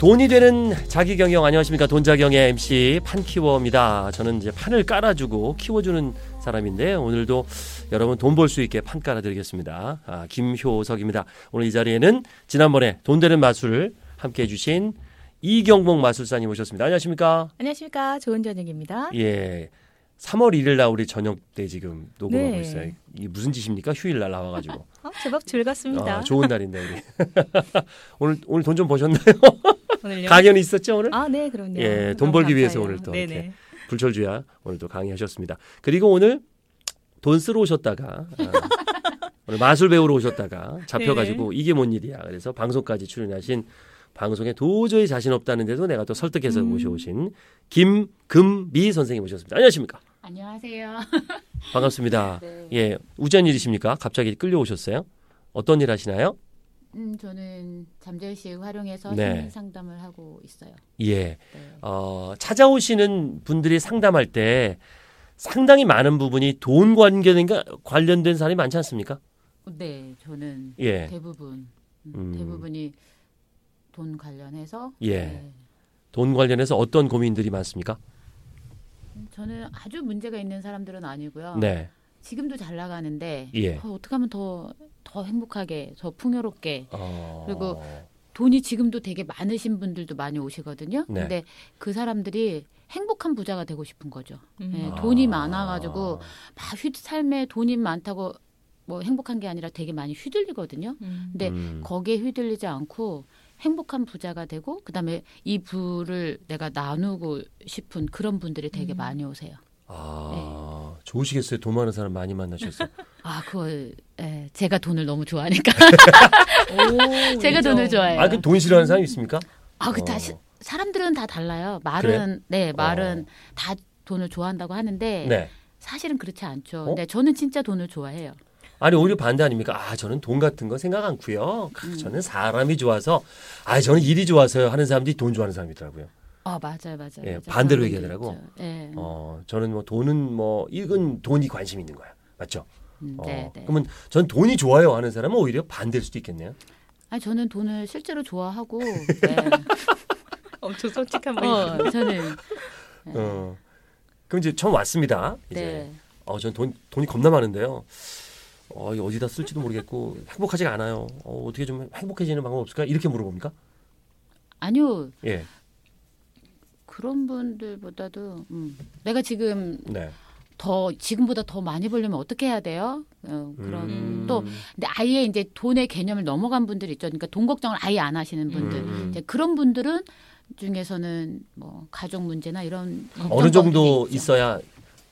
돈이 되는 자기 경영 안녕하십니까 돈자경의 MC 판키워입니다. 저는 이제 판을 깔아주고 키워주는 사람인데 오늘도 여러분 돈 벌 수 있게 판 깔아드리겠습니다. 아, 김효석입니다. 오늘 이 자리에는 지난번에 돈 되는 마술을 함께 해주신 이경복 마술사님 오셨습니다. 안녕하십니까? 안녕하십니까. 좋은 저녁입니다. 예. 3월 1일 날 우리 저녁 때 지금 녹음하고 네. 있어요. 이게 무슨 짓입니까? 휴일 날 나와가지고. 어, 제법 즐겁습니다. 아, 좋은 날인데 우리. 오늘 오늘 돈 좀 버셨나요? 오늘요. 강연이 있었죠 오늘? 아, 네, 그럼요. 예, 돈 벌기 위해서 감사해요. 오늘 또 네네. 이렇게. 불철주야 오늘 또 강의하셨습니다. 그리고 오늘 돈 쓰러 오셨다가 아, 오늘 마술 배우러 오셨다가 잡혀가지고 이게 뭔 일이야. 그래서 방송까지 출연하신 방송에 도저히 자신 없다는데도 내가 또 설득해서 음. 모셔오신 김금미 선생님 모셨습니다. 안녕하십니까? 안녕하세요. 반갑습니다. 네. 예, 우전 일이십니까? 갑자기 끌려오셨어요? 어떤 일 하시나요? 음, 저는 잠재의식 활용해서 네. 상담을 하고 있어요. 예, 네. 어, 찾아오시는 분들이 상담할 때 상당히 많은 부분이 돈 관계된 관련된 사람이 많지 않습니까? 네, 저는 예. 대부분 음, 음. 대부분이 돈 관련해서 예. 네. 돈 관련해서 어떤 고민들이 많습니까? 음, 저는 아주 문제가 있는 사람들은 아니고요. 네. 지금도 잘 나가는데 예. 어, 어떻게 하면 더 더 행복하게, 더 풍요롭게 어... 그리고 돈이 지금도 되게 많으신 분들도 많이 오시거든요. 네. 근데 그 사람들이 행복한 부자가 되고 싶은 거죠. 음. 예, 아. 돈이 많아가지고 막 휘, 삶에 돈이 많다고 뭐 행복한 게 아니라 되게 많이 휘둘리거든요. 음. 근데 음. 거기에 휘둘리지 않고 행복한 부자가 되고 그다음에 이 부를 내가 나누고 싶은 그런 분들이 되게 음. 많이 오세요. 아, 좋으시겠어요. 돈 많은 사람 많이 만나셨어요. 아, 그걸 예, 제가 돈을 너무 좋아하니까 오, 제가 인정. 돈을 좋아해요. 아, 그 돈 싫어하는 사람 있습니까? 아, 그 어. 다 시- 사람들은 다 달라요. 말은 네, 말은 다 돈을 좋아한다고 하는데 네. 사실은 그렇지 않죠. 어? 근데 저는 진짜 돈을 좋아해요. 아니 오히려 반대 아닙니까? 아 저는 돈 같은 거 생각 않고요. 아, 음. 저는 사람이 좋아서, 아 저는 일이 좋아서요 하는 사람들이 돈 좋아하는 사람이더라고요. 아, 맞아요, 맞아요. 예, 맞아요. 반대로 얘기하더라고. 예. 어 저는 뭐 돈은 뭐 이건 돈이 관심 있는 거야, 맞죠? 음, 어, 네, 네. 그러면 전 돈이 좋아요 하는 사람은 오히려 반대일 수도 있겠네요. 아니 저는 돈을 실제로 좋아하고 네. 엄청 솔직한 분이 어, 저는 네. 어. 그럼 이제 처음 왔습니다. 이제 네. 어, 전 돈, 돈이 겁나 많은데요. 어, 어디다 쓸지도 모르겠고 행복하지가 않아요. 어, 어떻게 좀 행복해지는 방법 없을까? 이렇게 물어봅니까? 아니요 예, 그런 분들보다도 음, 내가 지금 네. 더 지금보다 더 많이 벌려면 어떻게 해야 돼요? 어, 그런 음. 또 근데 아예 이제 돈의 개념을 넘어간 분들 있죠. 그러니까 돈 걱정을 아예 안 하시는 분들 음. 이제 그런 분들은 중에서는 뭐 가족 문제나 이런 어느 정도. 있어야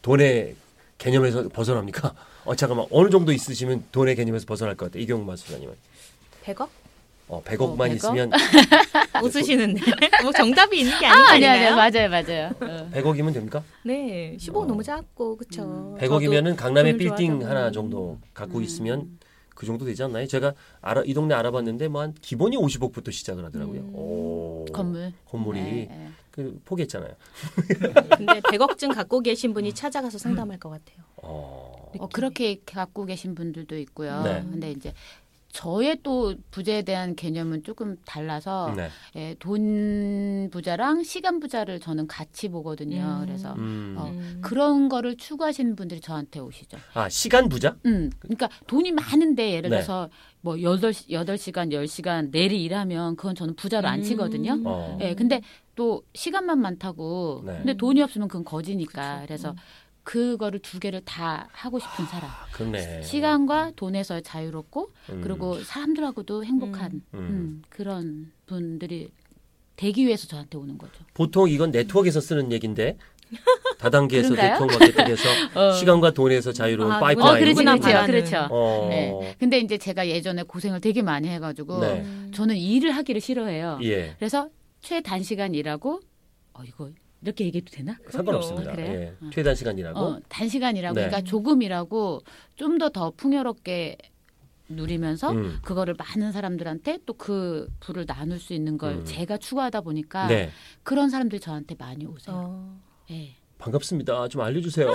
돈의 개념에서 벗어납니까? 어, 잠깐만. 어느 정도 있으시면 돈의 개념에서 벗어날 것 같아요. 이경우 마수사님은. 100억? 어, 100억만 어, 100억? 있으면 웃으시는데. 뭐 정답이 있는 게 아, 아니지 아니 않나요? 아니 맞아요 맞아요. 어. 100억이면 됩니까? 네. 15 어. 너무 작고 그쵸. 100억이면은 강남에 빌딩 좋아하다 하나 보면. 정도 갖고 음. 있으면 그 정도 되지 않나요? 제가 알아, 이 동네 알아봤는데 뭐 한 기본이 50억부터 시작을 하더라고요. 음. 오. 건물 건물이 네, 네. 그 포기했잖아요. 근데 100억쯤 갖고 계신 분이 찾아가서 상담할 것 같아요. 어. 어, 그렇게 갖고 계신 분들도 있고요. 네. 근데 이제 저의 또 부자에 대한 개념은 조금 달라서 네. 예, 돈 부자랑 시간 부자를 저는 같이 보거든요. 음. 그래서 음. 어, 음. 그런 거를 추구하시는 분들이 저한테 오시죠. 아, 시간 부자? 음, 그러니까 돈이 많은데 예를 네. 들어서 뭐 여덟 시- 여덟 시간 열 시간 내리 일하면 그건 저는 부자로 안 치거든요. 음. 어. 예, 근데 또 시간만 많고 네. 근데 돈이 없으면 그건 거지니까. 그쵸. 그래서 음. 그거를 두 개를 다 하고 싶은 사람. 아. 시간과 돈에서 자유롭고 음. 그리고 사람들하고도 행복한 음. 음, 그런 분들이 되기 위해서 저한테 오는 거죠. 보통 이건 네트워크에서 쓰는 얘기인데 다단계에서? 네트워크 마케팅에서 어. 시간과 돈에서 자유로운 아, 파이프라인. 어, 그렇지, 그렇죠. 그렇죠. 어. 네. 근데 이제 제가 예전에 고생을 되게 많이 해가지고 네. 음. 저는 일을 하기를 싫어해요. 예. 그래서 최단시간 일하고 어 이거 이렇게 얘기해도 되나? 상관없습니다. 그래요? 예. 어. 최단 시간이라고. 어, 단시간 일하고 네. 그러니까 조금 일하고 좀더더 풍요롭게 누리면서 음. 그거를 많은 사람들한테 또 그 부를 나눌 수 있는 걸 음. 제가 추구하다 보니까 네. 그런 사람들이 저한테 많이 오세요. 어. 예. 반갑습니다. 좀 알려주세요.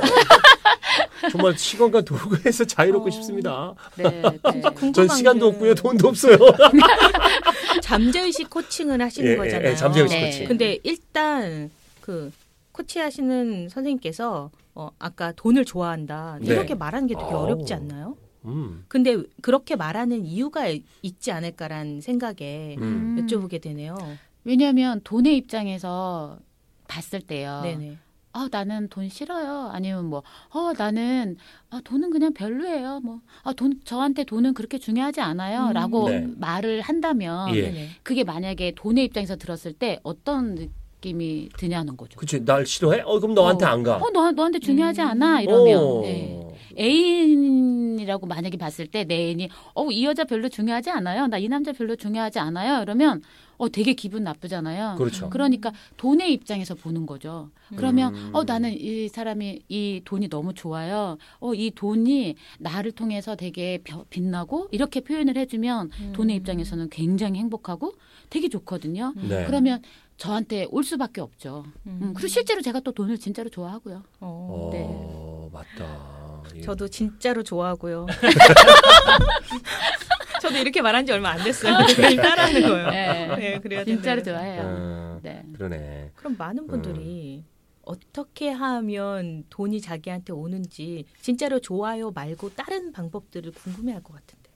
정말 시간과 도구에서 자유롭고 어. 싶습니다. 네, 네. 전 시간도 게 없고요, 돈도 없어요. 잠재의식 코칭을 하시는 예, 예, 거잖아요. 예, 잠재의식 네. 코칭. 근데 일단 그 코치하시는 선생님께서 어, 아까 돈을 좋아한다 네. 이렇게 말하는 게 되게 아우. 어렵지 않나요? 음, 근데 그렇게 말하는 이유가 있지 않을까라는 생각에 음. 음. 여쭤보게 되네요. 왜냐하면 돈의 입장에서 봤을 때요. 네네. 아 나는 돈 싫어요. 아니면 뭐, 어 나는 아 돈은 그냥 별로예요. 뭐, 아 돈 저한테 돈은 그렇게 중요하지 않아요.라고 네. 말을 한다면 예. 네네. 그게 만약에 돈의 입장에서 들었을 때 어떤 느낌이 드냐는 거죠. 그치, 날 싫어해? 어, 그럼 너한테 어. 안 가. 어, 너, 너한테 중요하지 음. 않아? 이러면. 오. 예. 애인이라고 만약에 봤을 때 내 애인이, 어, 이 여자 별로 중요하지 않아요? 나 이 남자 별로 중요하지 않아요? 이러면, 어, 되게 기분 나쁘잖아요. 그렇죠. 그러니까 돈의 입장에서 보는 거죠. 그러면, 음. 어, 나는 이 사람이 이 돈이 너무 좋아요. 어, 이 돈이 나를 통해서 되게 벼- 빛나고 이렇게 표현을 해주면 음. 돈의 입장에서는 굉장히 행복하고 되게 좋거든요. 네. 그러면 저한테 올 수밖에 없죠. 음. 음, 그리고 실제로 제가 또 돈을 진짜로 좋아하고요. 어. 어, 맞다. 예. 저도 진짜로 좋아하고요. 저도 이렇게 말한 지 얼마 안 됐어요. 매일 따라하는 거예요. 네. 네, 그래야 진짜로. 좋아해요. 어, 네. 그러네. 그럼 많은 분들이 어떻게 하면 돈이 자기한테 오는지 진짜로 좋아요 말고 다른 방법들을 궁금해할 것 같은데.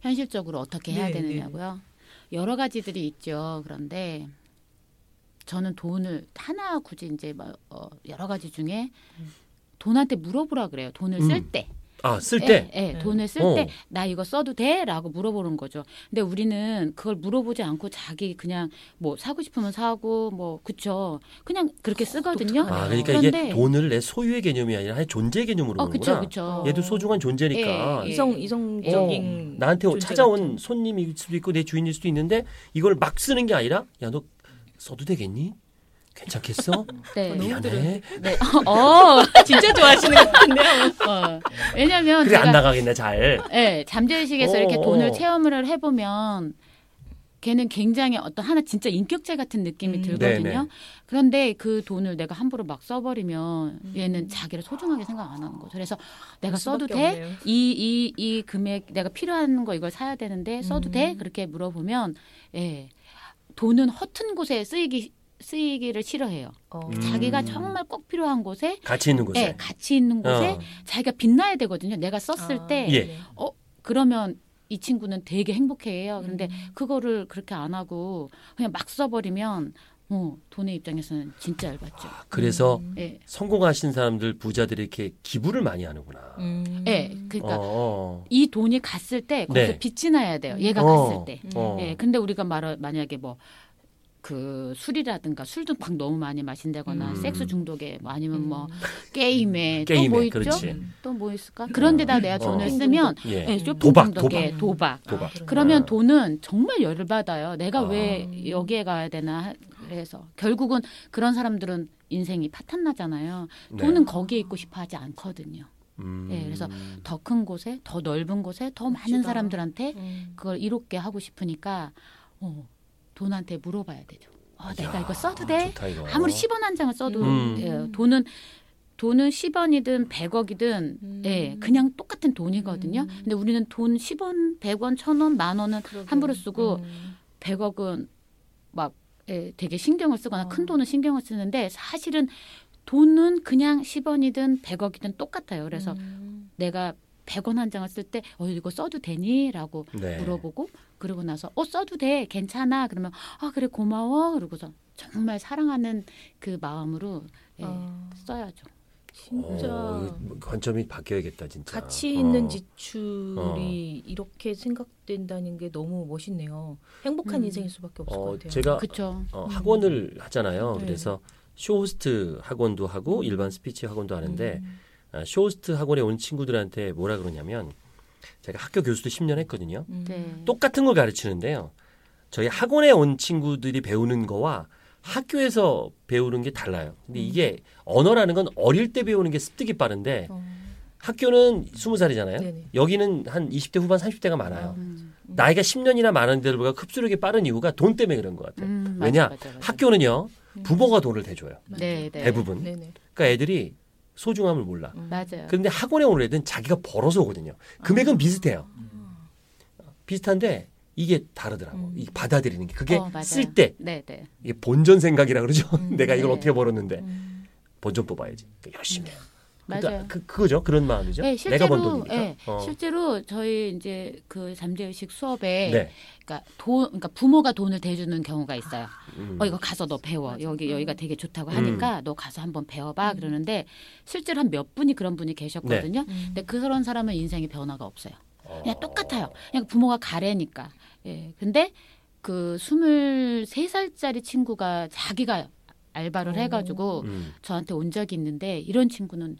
현실적으로 어떻게 해야 네, 되느냐고요. 여러 가지들이 있죠. 그런데 저는 돈을 하나 굳이 이제 뭐, 어, 여러 가지 중에 돈한테 물어보라 그래요. 돈을 쓸 음. 때. 아, 쓸 때? 예, 예, 네. 돈을 쓸 어. 때나 이거 써도 돼? 라고 물어보는 거죠. 근데 우리는 그걸 물어보지 않고 자기 그냥 뭐 사고 싶으면 사고 뭐 그쵸. 그냥 그렇게 쓰거든요. 독특하네요. 아, 그러니까 이게 돈을 내 소유의 개념이 아니라 하나의 존재 개념으로 어. 그쵸, 그쵸. 얘도 소중한 존재니까. 예, 예. 이성 이성적인 나한테 존재 찾아온 같은. 손님일 수도 있고 내 주인일 수도 있는데 이걸 막 쓰는 게 아니라 야 너 써도 되겠니? 괜찮겠어? 네. 미안해. 네. 어, 진짜 좋아하시는 것 같은데요. 어. 왜냐면 그래 안 제가 나가겠네 잘. 예, 잠재의식에서 어, 이렇게 어. 돈을 체험을 해보면 걔는 굉장히 어떤 하나 진짜 인격체 같은 느낌이 음. 들거든요. 네네. 그런데 그 돈을 내가 함부로 막 써버리면 음. 얘는 자기를 소중하게 생각 안 하는 거죠. 그래서 내가 써도 돼? 이, 이, 이 금액 내가 필요한 거 이걸 사야 되는데 써도 음. 돼? 그렇게 물어보면 예. 돈은 허튼 곳에 쓰이기 쓰이기를 싫어해요. 어. 음. 자기가 정말 꼭 필요한 곳에 가치 있는 곳에. 예, 가치 있는 곳에 어. 자기가 빛나야 되거든요. 내가 썼을 아, 때 예. 네. 그러면 이 친구는 되게 행복해해요. 그런데 음. 그거를 그렇게 안 하고 그냥 막 써버리면 어, 돈의 입장에서는 진짜 얇았죠. 그래서 음. 예, 성공하신 사람들 부자들이 이렇게 기부를 많이 하는구나. 음. 예, 그러니까 어, 어. 이 돈이 갔을 때 거기서 네. 빛이 나야 돼요. 얘가 어, 갔을 때. 어. 예, 근데 우리가 말 만약에 뭐 그 술이라든가 술도 막 너무 많이 마신다거나 음. 섹스 중독에 뭐 아니면 뭐 음. 게임에, 게임에, 또 뭐 있죠? 음. 또뭐 있을까? 그런 데다 내가 어. 돈을 쓰면 예. 예, 쇼핑 도박, 도박. 도박. 도박. 아, 그러면 아. 돈은 정말 열을 받아요. 내가 아. 왜 여기에 가야 되나 해서 결국은 그런 사람들은 인생이 파탄 나잖아요. 네. 돈은 거기에 있고 싶어 하지 않거든요. 음. 예, 그래서 더 큰 곳에, 더 넓은 곳에, 더 많은 멋지다. 사람들한테 음. 그걸 이롭게 하고 싶으니까 어, 돈한테 물어봐야 되죠. 어, 내가 야, 이거 써도 돼? 좋다, 이거. 아무리 10원 한 장을 써도 음. 예, 돈은 돈은 10원이든 100억이든 음. 예, 그냥 똑같은 돈이거든요. 음. 근데 우리는 돈 10원, 100원, 1000원, 만 원은. 함부로 쓰고 음. 100억은 막 예, 되게 신경을 쓰거나 어. 큰 돈은 신경을 쓰는데 사실은 돈은 그냥 10원이든 100억이든 똑같아요. 그래서 음. 내가 100원 한 장을 쓸 때 어, 이거 써도 되니? 라고 네. 물어보고 그러고 나서 어 써도 돼 괜찮아 그러면 아 그래 고마워 그러고서 정말 사랑하는 그 마음으로 예, 아, 써야죠. 진짜 어, 관점이 바뀌어야겠다 진짜. 가치 있는 어. 지출이 이렇게 생각된다는 게 너무 멋있네요. 행복한 음. 인생일 수밖에 없을 어, 것 같아요. 제가 그렇죠. 어, 학원을 하잖아요. 네. 그래서 쇼호스트 학원도 하고 일반 스피치 학원도 하는데 음. 아, 쇼호스트 학원에 온 친구들한테 뭐라 그러냐면 제가 학교 교수도 10년 했거든요. 음. 네. 똑같은 걸 가르치는데요. 저희 학원에 온 친구들이 배우는 거와 학교에서 배우는 게 달라요. 근데 이게 언어라는 건 어릴 때 배우는 게 습득이 빠른데 어. 학교는 20살이잖아요. 네네. 여기는 한 20대 후반 30대가 많아요. 음, 나이가 10년이나 많은 데보다 흡수력이 빠른 이유가 돈 때문에 그런 것 같아요. 음, 맞아, 왜냐? 맞아, 맞아. 학교는요. 부모가 돈을 대줘요. 네, 네. 대부분. 네네. 그러니까 애들이 소중함을 몰라. 음. 맞아요. 그런데 학원에 오는 애들은 자기가 벌어서 오거든요. 금액은 아. 비슷해요. 비슷한데 이게 다르더라고. 음. 이 받아들이는 게 그게 어, 맞아요. 쓸때 네, 네. 이게 본전 생각이라 그러죠. 음. 내가 이걸 네. 어떻게 벌었는데 음. 본전 뽑아야지. 그러니까 열심히 해. 그러니까 맞아요. 그 그거죠. 그런 마음이죠. 네, 내가 번 실제로 돈이니까. 예, 어. 실제로 저희 이제 그 잠재의식 수업에 네. 그러니까 돈 그러니까 부모가 돈을 대주는 경우가 있어요. 음. 어 이거 가서 너 배워. 맞아. 여기 음. 여기가 되게 좋다고 하니까 너 가서 한번 배워봐. 음. 그러는데 실제로 한 몇 분이 그런 분이 계셨거든요. 음. 근데 그런 사람은 인생에 변화가 없어요. 어. 그냥 똑같아요. 그냥 부모가 가래니까. 예. 근데 그 23살짜리 친구가 자기가 알바를 오. 해가지고 음. 저한테 온 적이 있는데 이런 친구는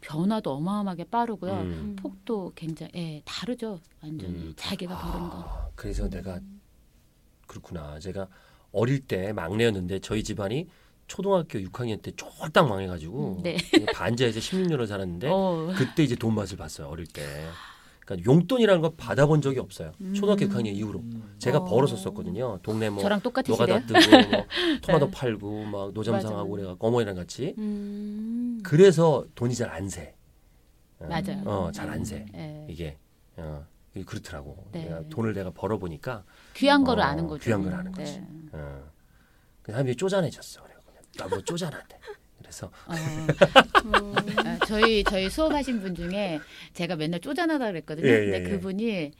변화도 어마어마하게 빠르고요. 음. 폭도 굉장히 예, 다르죠. 완전히 음. 자기가 버는 건. 아, 그래서 내가 그렇구나. 제가 어릴 때 막내였는데 저희 집안이 초등학교 6학년 때 쫄딱 망해가지고 네. 반지하에서 16년을 살았는데 어. 그때 이제 돈 맛을 봤어요 어릴 때. 그러니까 용돈이라는 걸 받아본 적이 없어요. 음. 초등학교 6학년 이후로 제가 어. 벌어서 썼거든요. 동네 뭐 저랑 똑같으시대요. 노가다 뜨고 뭐 토마토 네. 팔고 막 노점상하고. 그래가 어머니랑 같이. 음. 그래서 돈이 잘 안 새. 어, 맞아요. 어, 잘 안 새. 예. 이게 어, 그렇더라고. 네. 내가 돈을 내가 벌어 보니까 귀한 거를 어, 아는 거죠. 귀한 걸 아는 거지. 네. 어. 그 사람이 쪼잔해졌어. 그래. 나뭐 쪼잔한데. 그래서 어. 아, 저희 저희 수업하신 분 중에 제가 맨날 쪼잔하다 그랬거든요. 예, 예, 근데 예. 그분이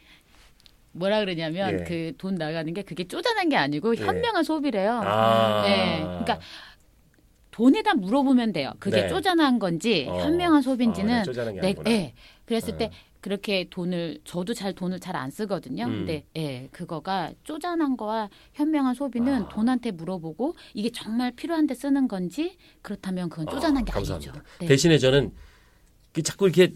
뭐라 그러냐면 예. 그돈 나가는 게 그게 쪼잔한 게 아니고 예. 현명한 소비래요. 아, 네. 그러니까 돈에다 물어보면 돼요. 그게 네. 쪼잔한 건지 어. 현명한 아, 소비인지는 게 네, 아니구나. 예. 그랬을 어. 때 그렇게 돈을 저도 잘 돈을 잘 안 쓰거든요. 음. 근데 예, 그거가 쪼잔한 거와 현명한 소비는 아. 돈한테 물어보고 이게 정말 필요한데 쓰는 건지 그렇다면 그건 쪼잔한 아, 게 감사합니다. 아니죠. 네. 대신에 저는 그 자꾸 이렇게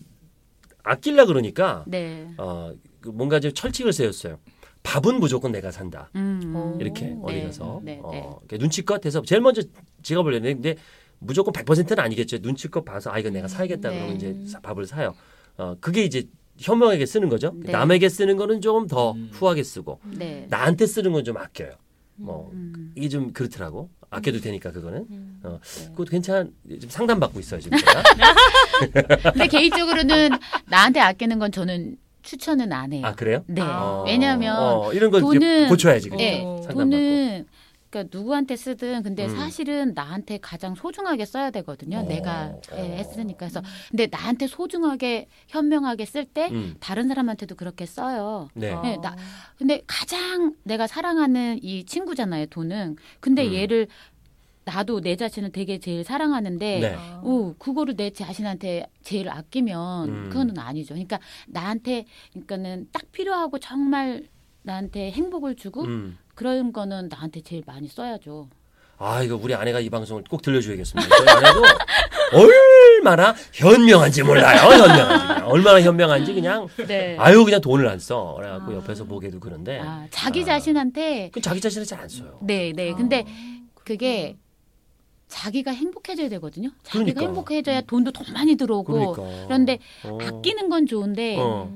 아낄라 그러니까 네. 어, 그 뭔가 좀 철칙을 세웠어요. 밥은 무조건 내가 산다. 음. 어. 이렇게 어디 네, 가서 네, 어, 네. 이렇게 눈치껏 해서 제일 먼저 지갑을 내는데 무조건 100%는 아니겠죠. 눈치껏 봐서 아 이거 내가 사야겠다 네. 그러면 이제 사- 밥을 사요. 어, 그게 이제 현명하게 쓰는 거죠. 네. 남에게 쓰는 거는 좀더 음. 후하게 쓰고 네. 나한테 쓰는 건 좀 아껴요. 뭐 음. 이게 좀 그렇더라고. 아껴도 되니까 그거는. 음. 어, 네. 그것도 괜찮. 좀 상담 받고 있어요 지금 제가. 근데 개인적으로는 나한테 아끼는 건 저는 추천은 안 해요. 아 그래요? 네. 아. 왜냐하면 어, 이런 거 이제 돈은- 고쳐야지. 그죠? 네. 어. 상담 받고. 그러니까 누구한테 쓰든 근데 음. 사실은 나한테 가장 소중하게 써야 되거든요. 어. 내가 예, 어. 했으니까. 그래서 근데 나한테 소중하게 현명하게 쓸때 음. 다른 사람한테도 그렇게 써요. 네. 아. 네, 나- 근데 가장 내가 사랑하는 이 친구잖아요, 돈은. 근데 음. 얘를 나도 내 자신을 되게 제일 사랑하는데 네. 아. 오, 그거를 내 자신한테 제일 아끼면 음. 그거는 아니죠. 그러니까 나한테 그러니까는 딱 필요하고 정말 나한테 행복을 주고 음. 그런 거는 나한테 제일 많이 써야죠. 아 이거 우리 아내가 이 방송을 꼭 들려줘야겠습니다. 저희 아내도 얼마나 현명한지 몰라요. 현명한지 그냥. 얼마나 현명한지 그냥 네. 아유 그냥 돈을 안 써. 그래갖고 아. 옆에서 보게도 그런데 아, 자기 아. 자신한테 그 자기 자신을 잘 안 써요. 네, 네. 아. 근데 그게 자기가 행복해져야 되거든요. 자기가 그러니까. 행복해져야 돈도 더 많이 들어오고 그러니까. 그런데 어. 아끼는 건 좋은데 어.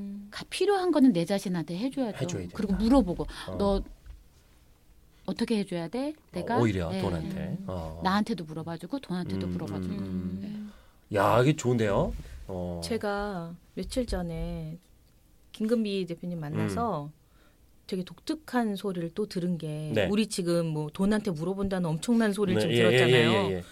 필요한 거는 내 자신한테 해줘야죠. 해줘야. 그리고 물어보고 어. 너 어떻게 해줘야 돼? 내가 어, 오히려 네. 돈한테. 어. 나한테도 물어봐주고 돈한테도 음, 물어봐주고. 음, 음. 야 이게 좋은데요. 어. 제가 며칠 전에 김금비 대표님 만나서 되게 독특한 소리를 또 들은 게 네. 우리 지금 뭐 돈한테 물어본다는 엄청난 소리를 지금 예, 예, 들었잖아요. 예, 예, 예.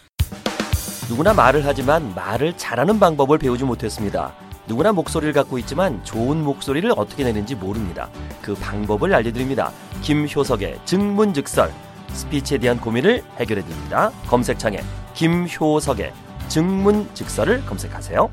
누구나 말을 하지만 말을 잘하는 방법을 배우지 못했습니다. 누구나 목소리를 갖고 있지만 좋은 목소리를 어떻게 내는지 모릅니다. 그 방법을 알려드립니다. 김효석의 증문즉설 스피치에 대한 고민을 해결해 드립니다. 검색창에 김효석의 증문즉설을 검색하세요.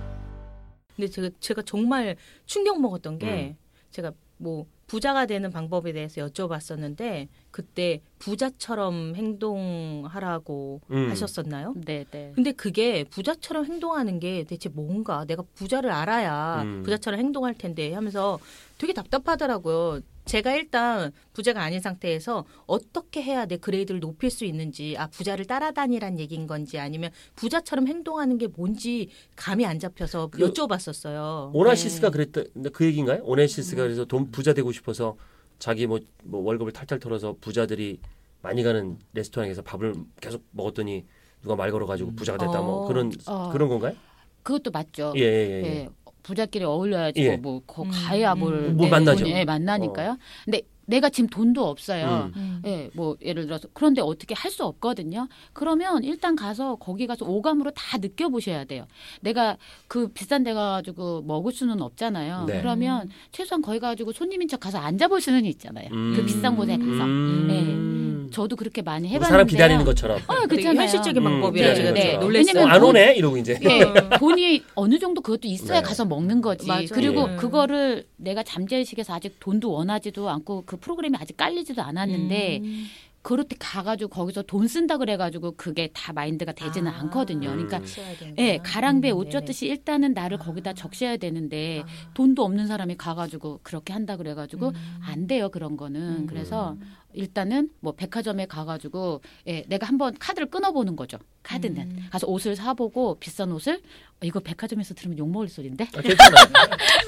근데 제가 제가 정말 충격 먹었던 게 음. 제가 뭐 부자가 되는 방법에 대해서 여쭤봤었는데 그때 부자처럼 행동하라고 음. 하셨었나요? 네, 네. 근데 그게 부자처럼 행동하는 게 대체 뭔가 내가 부자를 알아야 음. 부자처럼 행동할 텐데 하면서 되게 답답하더라고요. 제가 일단 부자가 아닌 상태에서 어떻게 해야 내 grade를 높일 수 있는지 아 부자를 따라다니란 얘기인 건지 아니면 부자처럼 행동하는 게 뭔지 감이 안 잡혀서 그 여쭤봤었어요. 오나시스가 네. 그랬다. 그 얘기인가요? 음. 오나시스가 그래서 돈 부자 되고 싶어서 자기 뭐, 뭐 월급을 탈탈 털어서 부자들이 많이 가는 레스토랑에서 밥을 계속 먹었더니 누가 말 걸어가지고 부자가 됐다 뭐 어. 그런 어. 그런 건가요? 그것도 맞죠. 예, 예, 예. 예, 부자끼리 어울려야지 예. 뭐 거, 음, 가야 음. 뭘뭐 네, 만나죠. 예, 만나니까요. 근데 내가 지금 돈도 없어요. 음. 음. 예, 뭐 예를 들어서 그런데 어떻게 할 수 없거든요. 그러면 일단 가서 거기 가서 오감으로 다 느껴보셔야 돼요. 내가 그 비싼 데 가가지고 먹을 수는 없잖아요. 네. 그러면 최소한 거기 가지고 손님인 척 가서 앉아볼 수는 있잖아요. 음. 그 비싼 곳에 가서. 음. 저도 그렇게 많이 뭐 해봤는데 사람 기다리는 것처럼 어, 그렇잖아요. 현실적인 음, 방법이라 네, 제가 네. 어, 놀랐어요. 왜냐면 안 돈- 오네 이러고 이제 예, 돈이 어느 정도 그것도 있어야 네. 가서 먹는 거지. 맞아요. 그리고 예. 그거를 내가 잠재의식에서 아직 돈도 원하지도 않고 그 프로그램이 아직 깔리지도 않았는데 음. 그렇게 가가지고 거기서 돈 쓴다 그래가지고 그게 다 마인드가 되지는 아. 않거든요. 음. 그러니까 되는구나. 예, 가랑비에 음, 옷 네네. 젖듯이 일단은 나를 아. 거기다 적셔야 되는데 아. 돈도 없는 사람이 가가지고 그렇게 한다 그래가지고 음. 안 돼요 그런 거는 음. 그래서 일단은 뭐 백화점에 가가지고 예, 내가 한번 카드를 끊어보는 거죠 카드는 음. 가서 옷을 사보고 비싼 옷을 어, 이거 백화점에서 들으면 욕 먹을 소리인데 아, 괜찮아요.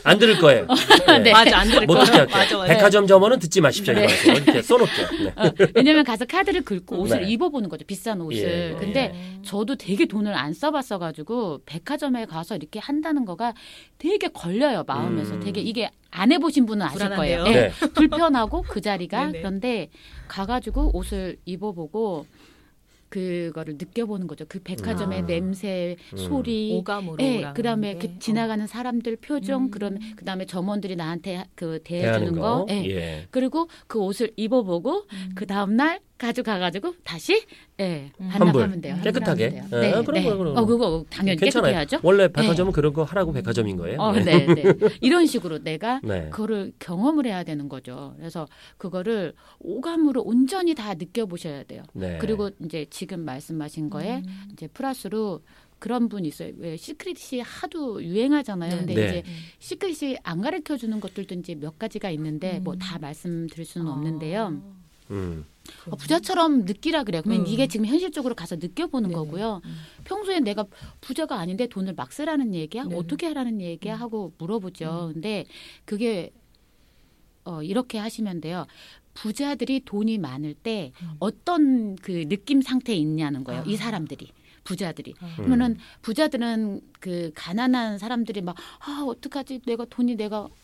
안 들을 거예요. 네. 맞아 안 들을 할게요. 맞아 맞아. 백화점 점원은 듣지 마십시오. 네. 이렇게 써놓을게요. 네. 어, 왜냐면 가서 카드를 긁고 옷을 네. 입어보는 거죠 비싼 옷을 예, 근데 어. 저도 되게 돈을 안 써봤어 가지고 백화점에 가서 이렇게 한다는 거가 되게 걸려요 마음에서 음. 되게 이게 안 해보신 분은 아실 불안한데요? 거예요. 예, 네. 불편하고 그 자리가 네네. 그런데 가가지고 옷을 입어보고 그거를 느껴보는 거죠. 그 백화점의 아. 냄새, 음. 소리, 오감으로. 예, 라는 그다음에 게. 그 지나가는 사람들 표정, 음. 그런 그다음에 점원들이 나한테 그 대해주는 거. 거, 예. 예. 그리고 그 옷을 입어보고 음. 그 다음 날 가져가가지고 다시 예 음. 반납하면 돼요. 깨끗하게. 돼요. 예, 그런 거, 그런 거. 어 그거 당연히 괜찮아요. 깨끗해야죠. 원래 백화점은 그런 거 하라고 백화점인 거예요. 어, 네. 네, 네. 이런 식으로 내가 네. 그거를 경험을 해야 되는 거죠. 그래서 그거를 오감으로 온전히 다 느껴보셔야 돼요. 네. 그리고 이제 지금 말씀하신 거에 음. 이제 플러스로 그런 분 있어요. 왜 Secret이 하도 유행하잖아요. 근데 네. 이제 Secret이 안 가르쳐 주는 것들도 이제 몇 가지가 있는데 음. 뭐다 말씀드릴 수는 아. 없는데요. 음. 어, 부자처럼 느끼라 그래요. 그러면 음. 이게 지금 현실적으로 가서 느껴보는 네네. 거고요. 음. 평소에 내가 부자가 아닌데 돈을 막 쓰라는 얘기야? 네네. 어떻게 하라는 얘기야? 음. 하고 물어보죠. 근데 그게 어, 이렇게 하시면 돼요. 부자들이 돈이 많을 때 음. 어떤 그 느낌 상태에 있냐는 거예요. 아. 이 사람들이. 부자들이. 아. 그러면은 부자들은 그 가난한 사람들이 막 아, 어떡하지? 내가 돈이 내가 음.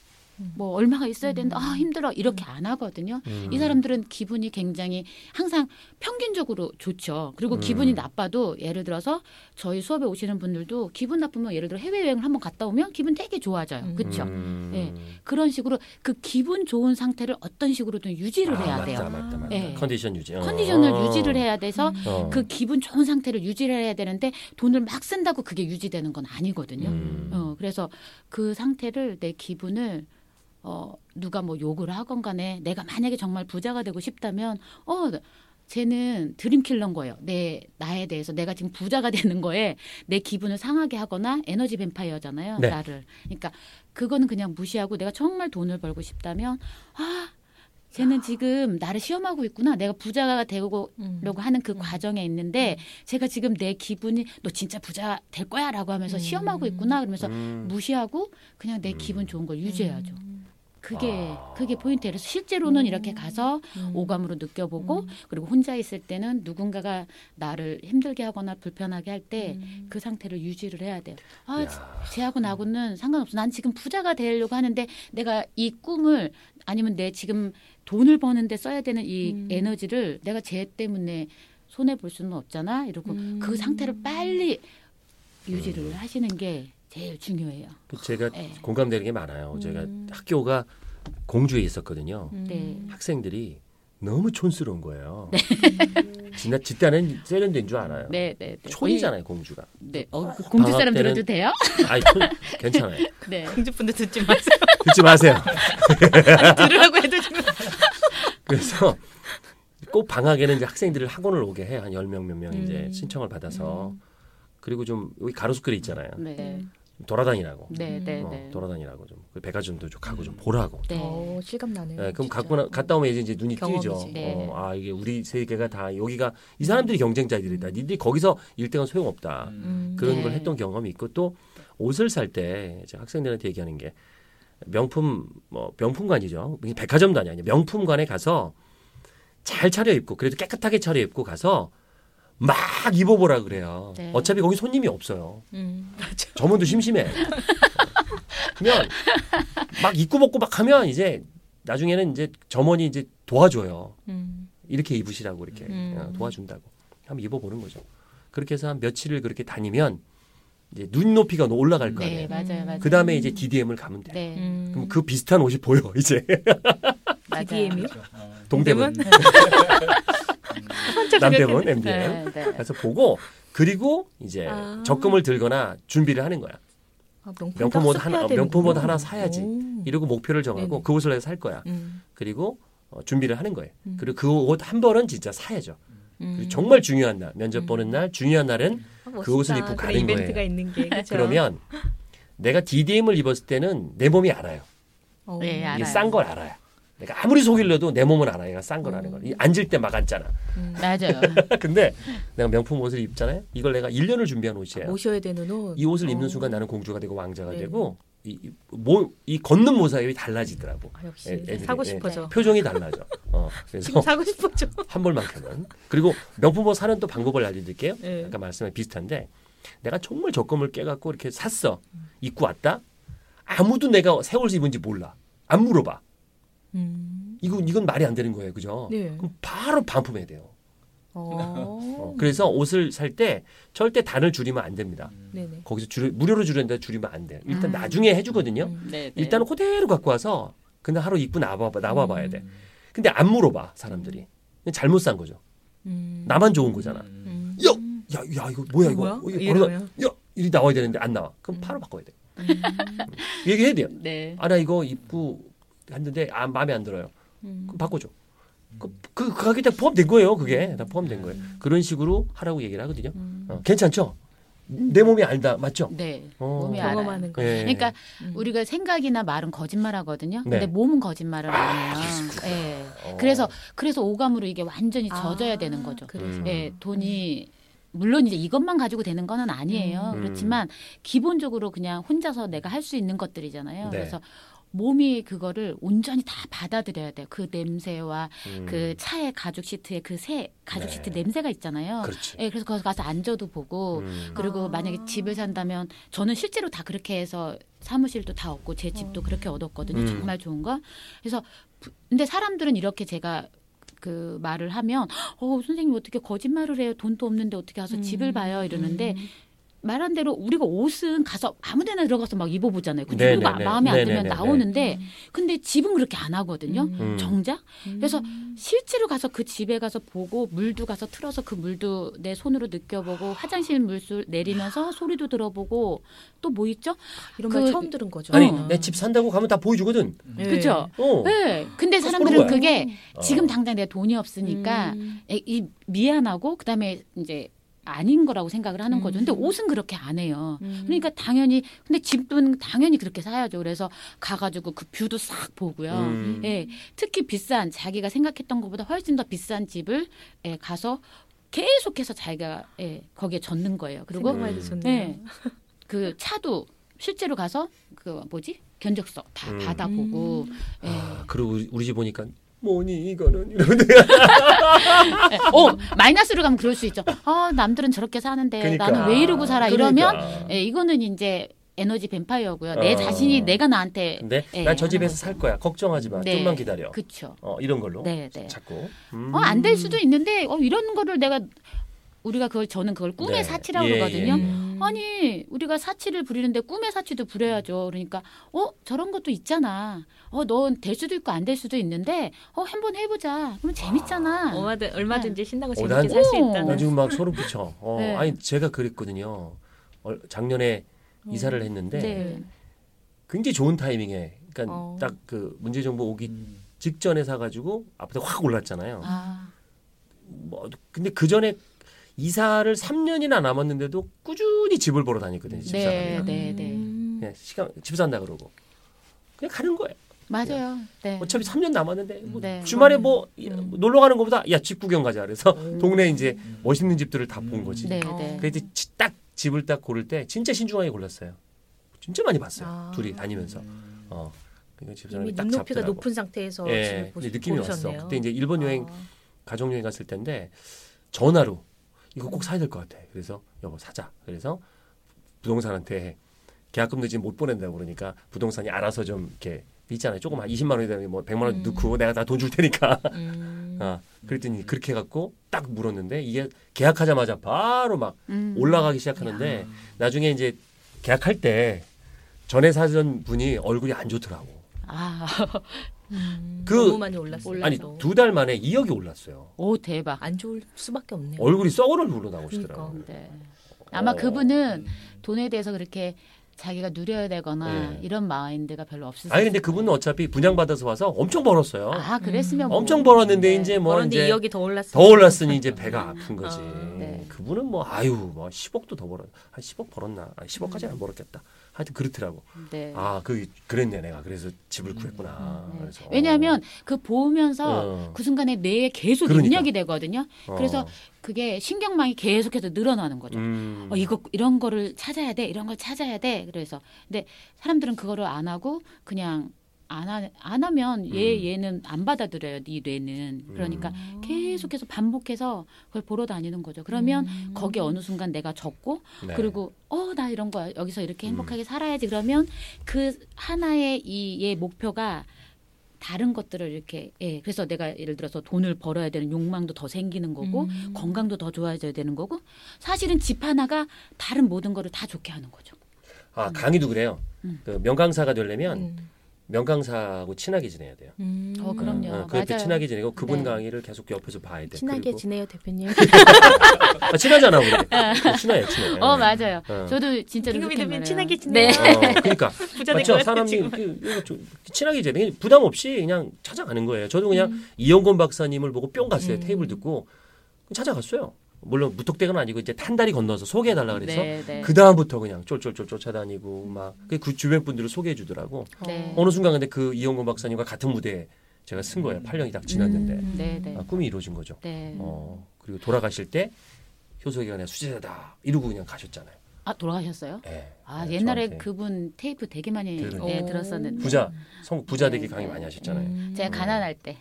뭐 얼마가 있어야 된다. 아, 음. 힘들어. 이렇게 안 하거든요. 음. 이 사람들은 기분이 굉장히 항상 평균적으로 좋죠. 그리고 음. 기분이 나빠도 예를 들어서 저희 수업에 오시는 분들도 기분 나쁘면 예를 들어 해외 여행을 한번 갔다 오면 기분 되게 좋아져요. 음. 그렇죠? 음. 예. 그런 식으로 그 기분 좋은 상태를 어떤 식으로든 유지를 아, 해야 맞다, 돼요. 맞다, 맞다. 예. 컨디션 유지. 어. 컨디션을 어. 유지를 해야 돼서 어. 그 기분 좋은 상태를 유지를 해야 되는데 돈을 막 쓴다고 그게 유지되는 건 아니거든요. 음. 어, 그래서 그 상태를 내 기분을 어, 누가 뭐 욕을 하건 간에 내가 만약에 정말 부자가 되고 싶다면 어, 쟤는 드림킬러인 거예요. 내 나에 대해서 내가 지금 부자가 되는 거에 내 기분을 상하게 하거나 에너지 뱀파이어잖아요. 네. 나를. 그러니까 그거는 그냥 무시하고 내가 정말 돈을 벌고 싶다면 아, 쟤는 지금 나를 시험하고 있구나. 내가 부자가 되고 음. 하는 그 음. 과정에 있는데 제가 지금 내 기분이 너 진짜 부자 될 거야라고 하면서 음. 시험하고 있구나 그러면서 음. 무시하고 그냥 내 음. 기분 좋은 걸 유지해야죠. 음. 그게 아. 그게 포인트예요. 그래서 실제로는 음. 이렇게 가서 음. 오감으로 느껴보고 음. 그리고 혼자 있을 때는 누군가가 나를 힘들게 하거나 불편하게 할 때그 음. 상태를 유지를 해야 돼요. 아, 야. 쟤하고 나하고는 상관없어. 난 지금 부자가 되려고 하는데 내가 이 꿈을 아니면 내 지금 돈을 버는데 써야 되는 이 음. 에너지를 내가 쟤 때문에 손해 볼 수는 없잖아. 이러고 음. 그 상태를 빨리 유지를 하시는 게 제일 중요해요. 그 제가 네. 공감되는 게 많아요. 음. 제가 학교가 공주에 있었거든요. 음. 네. 학생들이 너무 촌스러운 거예요. 진짜 집단은 세련된 줄 알아요. 네, 네, 네. 촌이잖아요, 공주가. 네, 어, 그 공주 사람 때는- 들어도 돼요? 아이, 촌 괜찮아요. 네. 공주분들 듣지 마세요. 듣지 마세요. 들으라고 해도 지금. 그래서 꼭 방학에는 이제 학생들을 학원을 오게 해요. 한 10명 몇명 이제 음. 신청을 받아서. 음. 그리고 좀 여기 가로수길에 있잖아요. 네, 돌아다니라고. 네, 네, 어, 네. 돌아다니라고 좀. 그 백화점도 좀 가고 좀 보라고. 네. 어, 실감 나네요. 예, 그럼. 갖고 나, 갔다 오면 이제, 이제 눈이 경험이지. 띄죠. 네. 어, 아 이게 우리 세계가 다 여기가 이 사람들이 경쟁자들이다. 니들이 거기서 1등은 소용없다. 음. 그런 네. 걸 했던 경험이 있고 또 옷을 살 때 학생들한테 얘기하는 게 명품 뭐 명품관이죠. 백화점도 아니야. 명품관에 가서 잘 차려입고 그래도 깨끗하게 차려입고 가서 막 입어보라 그래요. 네. 어차피 거기 손님이 없어요. 음, 맞아. 점원도 심심해. 그러면 막 입고 먹고 막 하면 이제 나중에는 이제 점원이 이제 도와줘요. 음, 이렇게 입으시라고 이렇게 음. 어, 도와준다고 한번 입어보는 거죠. 그렇게 해서 한 며칠을 그렇게 다니면 이제 눈높이가 올라갈 거 네, 아니에요. 맞아요, 맞아요. 그 다음에 이제 DDM을 가면 돼. 네, 음. 그럼 그 비슷한 옷이 보여 이제. DDM이요? 동대문, 남대문. MDM. 네, 네. 그래서 보고 그리고 이제 아. 적금을 들거나 준비를 하는 거야. 아, 명품, 명품 옷딱 하나- 사야 명품 옷. 하나 사야지. 오. 이러고 목표를 정하고 네네. 그 옷을 내가 살 거야. 음, 그리고 어, 준비를 하는 거예요. 음. 그리고 그 옷 한 벌은 진짜 사야죠. 음. 그리고 정말 중요한 날, 면접 음. 보는 날, 중요한 날은 아, 그 옷을. 입고 그런 가는 이벤트가 거예요. 있는 게 그렇죠. 그러면 내가 DDM을 입었을 때는 내 몸이 알아요. 어. 네, 이게 알아요. 싼걸 알아요. 내가 아무리 속이려도 내 몸은 알아요. 얘가 싼걸 아는 걸. 이 앉을 때 막 앉잖아. 음. 맞아요. 근데 내가 명품 옷을 입잖아요. 이걸 내가 1년을 준비한 옷이에요. 모셔야 되는 옷. 이 옷을 입는 어. 순간 나는 공주가 되고 왕자가 네. 되고 이, 이, 모, 이 걷는 모습이 달라지더라고. 아, 역시 애- 애들이, 사고 예. 싶어져. 표정이 달라져. 어, 그래서 사고 싶어져. 한 벌만큼은. 그리고 명품 옷 사는 또 방법을 알려드릴게요. 네. 아까 말씀에 비슷한데 내가 정말 적금을 깨갖고 이렇게 샀어. 입고 왔다. 아무도 내가 새 옷을 입은지 몰라. 안 물어봐. 음. 이건 이건 말이 안 되는 거예요, 그죠? 네. 그럼 바로 반품해야 돼요. 어. 어, 그래서 옷을 살 때 절대 단을 줄이면 안 됩니다. 네네. 거기서 줄 무료로 줄였는데 줄이면 안 돼요. 일단 음. 나중에 해주거든요. 음. 네, 네. 일단은 그대로 갖고 와서 그냥 하루 입고 나와 나와봐야 음. 돼. 근데 안 물어봐 사람들이. 잘못 산 거죠. 음. 나만 좋은 거잖아. 음. 야, 야, 야 이거 뭐야 이거? 어, 이거? 바로 야, 이리 나와야 되는데 안 나와. 그럼 음. 바로 바꿔야 돼. 음. 얘기해야 돼요. 네. 아나 이거 입고 했는데 아 마음에 안 들어요. 음. 그럼 바꿔줘. 그, 그, 그 가격에 다 포함된 거예요. 그게 다 포함된 거예요. 그런 식으로 하라고 얘기를 하거든요. 음. 어, 괜찮죠? 내 몸이 알다 맞죠? 네. 어. 몸이 알아요. 경험하는 거. 예. 그러니까 음. 우리가 생각이나 말은 거짓말하거든요. 근데 네. 몸은 거짓말을 안 해요. 예. 어. 그래서 그래서 오감으로 이게 완전히 아, 젖어야 되는 거죠. 그래서. 음. 예, 돈이 물론 이제 이것만 가지고 되는 거는 아니에요. 음. 그렇지만 기본적으로 그냥 혼자서 내가 할 수 있는 것들이잖아요. 네. 그래서 몸이 그거를 온전히 다 받아들여야 돼요. 그 냄새와 음. 그 차의 가죽 시트에 그 새 가죽 네. 시트 냄새가 있잖아요. 그렇지. 예, 그래서 거기 가서 앉아도 보고 음. 그리고 아. 만약에 집을 산다면 저는 실제로 다 그렇게 해서 사무실도 다 얻고 제 집도 어. 그렇게 얻었거든요. 음. 정말 좋은 거. 그래서 부- 근데 사람들은 이렇게 제가 그 말을 하면 어 선생님 어떻게 거짓말을 해요 돈도 없는데 어떻게 가서 음. 집을 봐요 이러는데 음. 말한 대로 우리가 옷은 가서 아무데나 들어가서 막 입어보잖아요. 그 네네네. 누가 마음에 안 들면. 나오는데 근데 집은 그렇게 안 하거든요. 음. 정작 음. 그래서 실제로 가서 그 집에 가서 보고 물도 가서 틀어서 그 물도 내 손으로 느껴보고 화장실 물술 내리면서 소리도 들어보고 또 뭐 있죠? 이런 그- 말 처음 들은 거죠. 아니 어. 내집 산다고 가면 다 보여주거든. 네. 그죠? 어. 네. 근데 사람들은. 그게 어. 지금 당장 내 돈이 없으니까 음. 에, 이 미안하고 그다음에 이제 아닌 거라고 생각을 하는 거죠. 근데 음. 옷은 그렇게 안 해요. 음. 그러니까 당연히 근데 집은 당연히 그렇게 사야죠. 그래서 가가지고 그 뷰도 싹 보고요. 음. 예, 특히 비싼 자기가 생각했던 것보다 훨씬 더 비싼 집을 예, 가서 계속해서 자기가 예, 거기에 젖는 거예요. 그리고 음. 예, 그 차도 실제로 가서 그 뭐지 견적서 다 음. 받아보고 예. 아, 그리고 우리 집 보니까 뭐니 이거는 이러는데 예, 어 마이너스로 가면 그럴 수 있죠. 아 남들은 저렇게 사는데 그러니까. 나는 왜 이러고 살아 이러면 그러니까. 예, 이거는 이제 에너지 뱀파이어고요. 내 어. 자신이 내가 나한테 근데 예, 난저 집에서 살 거야. 걱정하지 마. 네. 좀만 기다려. 그쵸. 어, 이런 걸로. 네, 네. 자꾸. 음. 어, 안 될 수도 있는데 어, 이런 거를 내가 우리가 그걸 저는 그걸 꿈의 네. 사치라고 예, 그러거든요. 예, 예. 음. 아니 우리가 사치를 부리는데 꿈의 사치도 부려야죠. 그러니까 어 저런 것도 있잖아. 어넌 될 수도 있고 안 될 수도 있는데 어 한번 해보자. 그러면 재밌잖아. 얼마든 얼마든지 신나고 어, 재밌게 난- 살수 오. 있다는. 나 지금 막 소름 끼쳐. 어, 네. 아니 제가 그랬거든요. 얼- 작년에 이사를 했는데 네. 굉장히 좋은 타이밍에 그러니까 어. 딱그 문제 정보 오기 음. 직전에 사가지고 앞에 확 올랐잖아요. 아 뭐 근데 그 전에 이사를 3년이나 남았는데도 꾸준히 집을 보러 다녔거든요. 집 네, 사람이랑. 네, 네. 음. 그냥 시간 집 산다 그러고 그냥 가는 거예요. 맞아요. 네. 어차피 3년 남았는데 뭐 네. 주말에 뭐 음. 놀러 가는 것보다 야 집 구경 가자 그래서 음. 동네 이제 멋있는 집들을 다 본 거지. 네, 어. 네. 그래서 지- 딱 집을 딱 고를 때 진짜 신중하게 골랐어요. 진짜 많이 봤어요. 아. 둘이 다니면서. 어. 그러니까 집 이미 사람이 딱 눈높이가 잡더라고. 높은 상태에서 예, 집을 근데 보시- 느낌이 왔어. 고르셨네요. 그때 이제 일본 여행 아. 가족 여행 갔을 때인데 전화로 이거 꼭 사야 될 것 같아. 그래서 여보 사자. 그래서 부동산한테 계약금 늦으면 못 보낸다고 그러니까 부동산이 알아서 좀 이렇게 있잖아요. 조금 한 20만 원이 되는 뭐 100만 원 음. 넣고 내가 다 돈 줄 테니까. 음. 아, 그랬더니 그렇게 해갖고 딱 물었는데 이게 계약하자마자 바로 막 음. 올라가기 시작하는데 나중에 이제 계약할 때 전에 사던 분이 얼굴이 안 좋더라고. 아, 음. 그- 너무 많이 올랐어요. 올랐어. 아니 두 달 만에 2억이 올랐어요. 오 대박. 안 좋을 수밖에 없네요. 얼굴이 썩어를 불러 나오시더라고. 그러니까. 네. 아마 어. 그분은 돈에 대해서 그렇게 자기가 누려야 되거나 네. 이런 마인드가 별로 없으세요. 아니 근데 그분은 어차피 분양받아서 와서 엄청 벌었어요. 아 그랬으면 음. 뭐. 엄청 벌었는데 네. 이제 뭐 그런데 이제 2억이 더 올랐어요. 더 올랐으니 이제 배가 아픈 거지. 아, 네. 그분은 뭐 아유 뭐 10억도 더 벌었. 한 10억 벌었나? 아 10억까지는 안 벌었겠다. 하여튼 그렇더라고. 네. 아 그 그랬네 내가 그래서 집을 구했구나. 네. 그래서 왜냐하면 그 보면서 어. 그 순간에 뇌에 계속 그러니까. 입력이 되거든요. 어. 그래서 그게 신경망이 계속해서 늘어나는 거죠. 음. 어, 이거 이런 거를 찾아야 돼, 이런 걸 찾아야 돼. 그래서 근데 사람들은 그거를 안 하고 그냥 안, 하, 안 하면 얘 음. 얘는 안 받아들여요. 이 뇌는 그러니까 음. 계속해서 반복해서 그걸 보러 다니는 거죠. 그러면 음. 거기 어느 순간 내가 적고 네. 그리고 어 나 이런 거 여기서 이렇게 음. 행복하게 살아야지 그러면 그 하나의 이의 목표가 다른 것들을 이렇게 예 그래서 내가 예를 들어서 돈을 벌어야 되는 욕망도 더 생기는 거고 음. 건강도 더 좋아져야 되는 거고 사실은 집 하나가 다른 모든 거를 다 좋게 하는 거죠. 아 강의도 그래요. 음. 그 명강사가 되려면 음. 명강사하고 친하게 지내야 돼요. 음. 어, 그럼요. 어, 그렇게 맞아요. 친하게 지내고 그분 네. 강의를 계속 옆에서 봐야 돼. 친하게 그리고- 지내요 대표님. 아, 친하잖아 우리. 친해요, 친해. 어 맞아요. 어. 저도 진짜 임금이 되면. 친하게 네. 지내요. 어, 그러니까 부자 될것 맞죠. 같아, 사람이 지금. 그, 이거 좀 친하게 지내. 부담 없이 그냥 찾아가는 거예요. 저도 그냥 음. 이영곤 박사님을 보고 뿅 갔어요. 음. 테이블 듣고 찾아갔어요. 물론 무턱대는 아니고 이제 한 다리 건너서 소개해 달라 그래서 네, 네. 그 다음부터 그냥 쫄쫄쫄 쫓아다니고 막 그 주변 분들을 소개해 주더라고. 네. 어느 순간 근데 그 이영곤 박사님과 같은 무대에 제가 쓴 거예요. 8년이 딱 지났는데 음. 네, 네. 아, 꿈이 이루어진 거죠. 네. 어, 그리고 돌아가실 때 효석이가 내가 수제자다 이러고 그냥 가셨잖아요. 아 돌아가셨어요? 예. 아 네, 옛날에 저한테. 그분 테이프 되게 많이. 네, 오. 들었었는데 부자 성 부자 되기 네, 강의 네. 많이 하셨잖아요. 음. 제가 가난할 때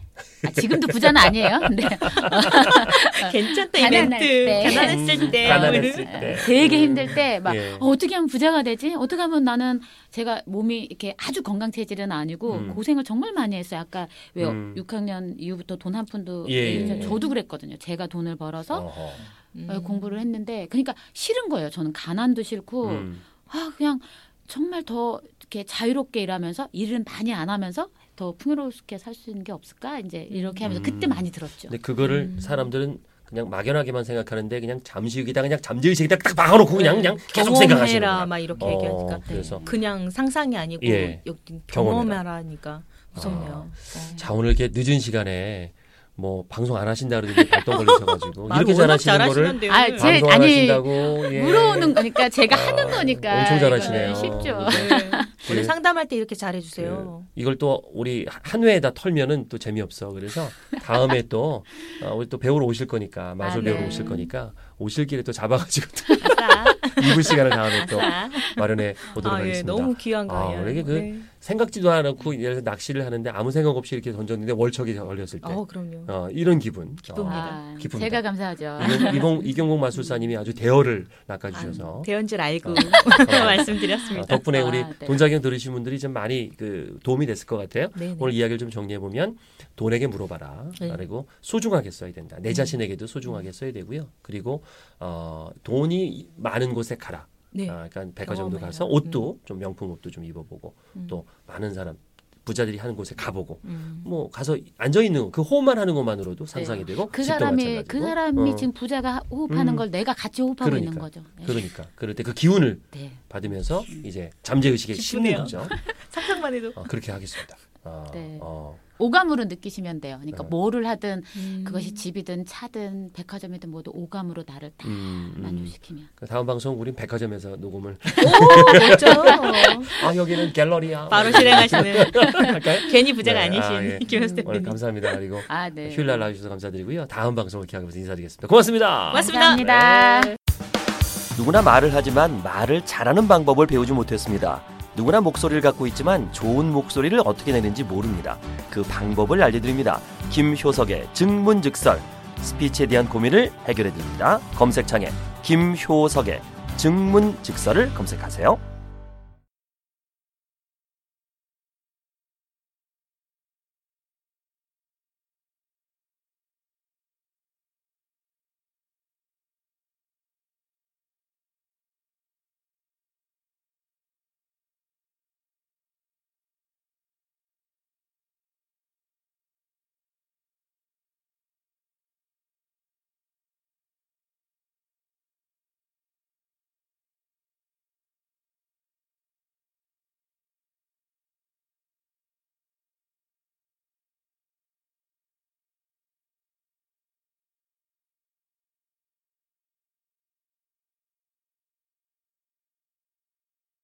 아, 지금도 부자는 아니에요. 근데 괜찮다 이 가난할 멘트. 때. 가난했을 때. 가난했을 뭐 때. 되게 힘들 때막 예. 어, 어떻게 하면 부자가 되지? 어떻게 하면 나는 제가 몸이 이렇게 아주 건강 체질은 아니고 음. 고생을 정말 많이 했어요. 아까 왜 음. 6학년 이후부터 돈 한 푼도 예, 예. 예. 저도 그랬거든요. 제가 돈을 벌어서 어허. 음. 어, 공부를 했는데 그러니까 싫은 거예요. 저는 가난도 싫고 음. 아 그냥 정말 더 이렇게 자유롭게 일하면서 일은 많이 안 하면서 더 풍요롭게 살 수 있는 게 없을까? 이제 이렇게 하면서 그때 음. 많이 들었죠. 근데 그거를 음. 사람들은 그냥 막연하게만 생각하는데 그냥 잠시기다 그냥 잠재의식에다 딱 박아놓고 그냥 네. 그냥 계속 생각하시는 거야. 막 이렇게 어, 얘기하니까 그래서 그냥 상상이 아니고 예. 경험해라. 경험해라니까 무섭네요. 어. 자 오늘 이렇게 늦은 시간에 뭐 방송 안 하신다 그러더니 발동 걸리셔가지고 이렇게 워낙 잘하시는 거를. 아, 제- 방송 안 아니, 하신다고 예. 물어오는 거니까 제가 아, 하는 거니까 엄청 잘하시네요. 쉽죠. 네. 원래 그- 상담할 때 이렇게 잘해주세요. 그 이걸 또 우리 한 회에다 털면은 또 재미없어. 그래서 다음에 또 어, 우리 또 배우러 오실 거니까 마술 아, 배우러 네. 오실 거니까 오실 길에 또 잡아가지고. 입을 시간을 다음에 또. 마련해 보도록 아, 예, 하겠습니다. 너무 귀한 아, 거예요. 이게 그 네. 생각지도 않고 예를 들어 낚시를 하는데 아무 생각 없이 이렇게 던졌는데 월척이 걸렸을 때 어, 그럼요. 어, 이런 기분. 기쁩니다. 아, 기쁩니다. 제가 감사하죠. 어, 이경, 이경, 이경국 마술사님이 아주 대어를 낚아주셔서 아, 대연 줄 알고 어. 말씀드렸습니다. 어, 덕분에 우리 아, 네. 돈자경 들으신 분들이 좀 많이 그 도움이 됐을 것 같아요. 네네. 오늘 이야기를 좀 정리해 보면 돈에게 물어봐라. 네. 그리고 소중하게 써야 된다. 내 음. 자신에게도 소중하게 써야 되고요. 그리고 어, 돈이 많은 곳에 가라. 네. 아, 그러니까 백화점도. 가서 옷도 좀 명품 옷도 좀 입어보고 음. 또 많은 사람 부자들이 하는 곳에 가보고 음. 뭐 가서 앉아 있는 그 호흡만 하는 것만으로도 상상이 되고 그 사람이 마찬가지고. 그 사람이 어, 지금 부자가 호흡하는 음. 걸 내가 같이 호흡하고 있는 그러니까. 거죠. 네. 그러니까 그럴 때 그 기운을 네. 받으면서 이제 잠재 의식에 심는 기쁘네요. 거죠. 상상만 해도. 어, 그렇게 하겠습니다. 어, 네. 어, 오감으로 느끼시면 돼요. 그러니까 어. 뭐를 하든 음. 그것이 집이든 차든 백화점이든 모두 오감으로 나를 다 음, 음. 만족시키면. 그 다음 방송 우린 백화점에서 녹음을 오, 멋져. 아 여기는 갤러리야 바로 실행하시는. 괜히 부자가 네, 아니신 아, 예. 김현수 오늘 대표님. 감사합니다. 그리고 아, 네. 휴일 날 나와주셔서 감사드리고요. 다음 방송을 기약하면서 인사드리겠습니다. 고맙습니다. 고맙습니다. 감사합니다. 네. 누구나 말을 하지만 말을 잘하는 방법을 배우지 못했습니다. 누구나 목소리를 갖고 있지만 좋은 목소리를 어떻게 내는지 모릅니다. 그 방법을 알려드립니다. 김효석의 증문즉설 스피치에 대한 고민을 해결해 드립니다. 검색창에 김효석의 증문즉서를 검색하세요.